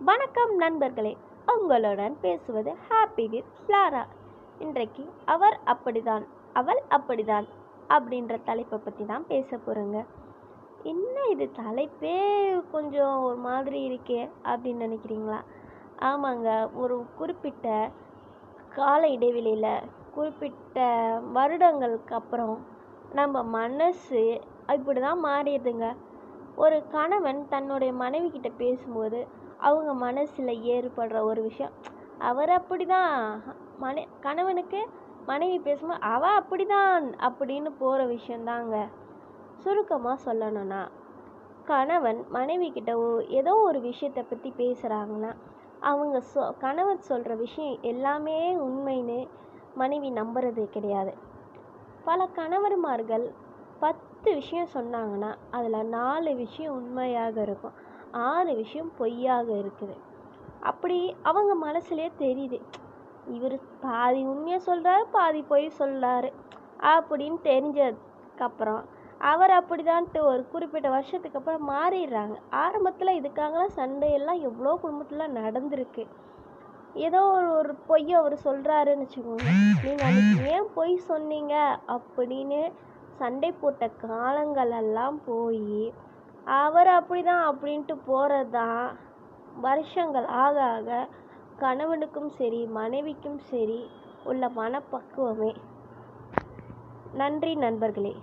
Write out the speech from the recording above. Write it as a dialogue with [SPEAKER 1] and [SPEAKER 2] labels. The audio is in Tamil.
[SPEAKER 1] வணக்கம் நண்பர்களே உங்களுடன் பேசுவது ஹாப்பி வித் ஃப்ளாரா இன்றைக்கு அவர் அப்படிதான் அவள் அப்படிதான் அப்படின்ற தலைப்பை பற்றி தான் பேச போகிறேங்க என்ன இது தலைப்பே கொஞ்சம் ஒரு மாதிரி இருக்கே அப்படின்னு நினைக்கிறீங்களா? ஆமாங்க ஒரு குறிப்பிட்ட கால இடைவெளியில் குறிப்பிட்ட வருடங்களுக்கு அப்புறம் நம்ம மனசு இப்படி தான் மாறிடுதுங்க. ஒரு கணவன் தன்னுடைய மனைவி கிட்ட பேசும்போது அவங்க மனசில் ஏற்படுற ஒரு விஷயம். அவர் அப்படி தான் மனை கணவனுக்கு மனைவி பேசும்போது அவ அப்படிதான் அப்படின்னு போகிற விஷயந்தாங்க. சுருக்கமாக சொல்லணும்னா கணவன் மனைவி கிட்ட ஏதோ ஒரு விஷயத்தை பற்றி பேசுகிறாங்கன்னா அவங்க சொ கணவன் சொல்கிற விஷயம் எல்லாமே உண்மைன்னு மனைவி நம்புறது கிடையாது. பல கணவர்மார்கள் பத்து விஷயம் சொன்னாங்கன்னா அதில் நாலு விஷயம் உண்மையாக இருக்கும். ஆறு விஷயம் பொய்யாக இருக்குது. அப்படி அவங்க மனசுலேயே தெரியுது. இவர் பாதி உண்மையை சொல்கிறாரு பாதி பொய் சொல்கிறாரு அப்படின்னு தெரிஞ்சதுக்கப்புறம் அவர் அப்படிதான்ட்டு ஒரு குறிப்பிட்ட வருஷத்துக்கு அப்புறம் மாறிடுறாங்க. ஆரம்பத்தில் இதுக்காகலாம் சண்டையெல்லாம் எவ்வளோ குடும்பத்தில் நடந்திருக்கு. ஏதோ ஒரு ஒரு பொய்யை அவர் சொல்கிறாருன்னு வச்சுக்கோங்க. நீங்கள் அன்றைக்கி ஏன் பொய் சொன்னீங்க அப்படின்னு சண்டை போட்ட காலங்களெல்லாம் போய் அவர் அப்படிதான் அப்படின்ட்டு போகிறது தான் வருஷங்கள் ஆக ஆக கணவனுக்கும் சரி மனைவிக்கும் சரி உள்ள மனப்பக்குவமே. நன்றி நண்பர்களே.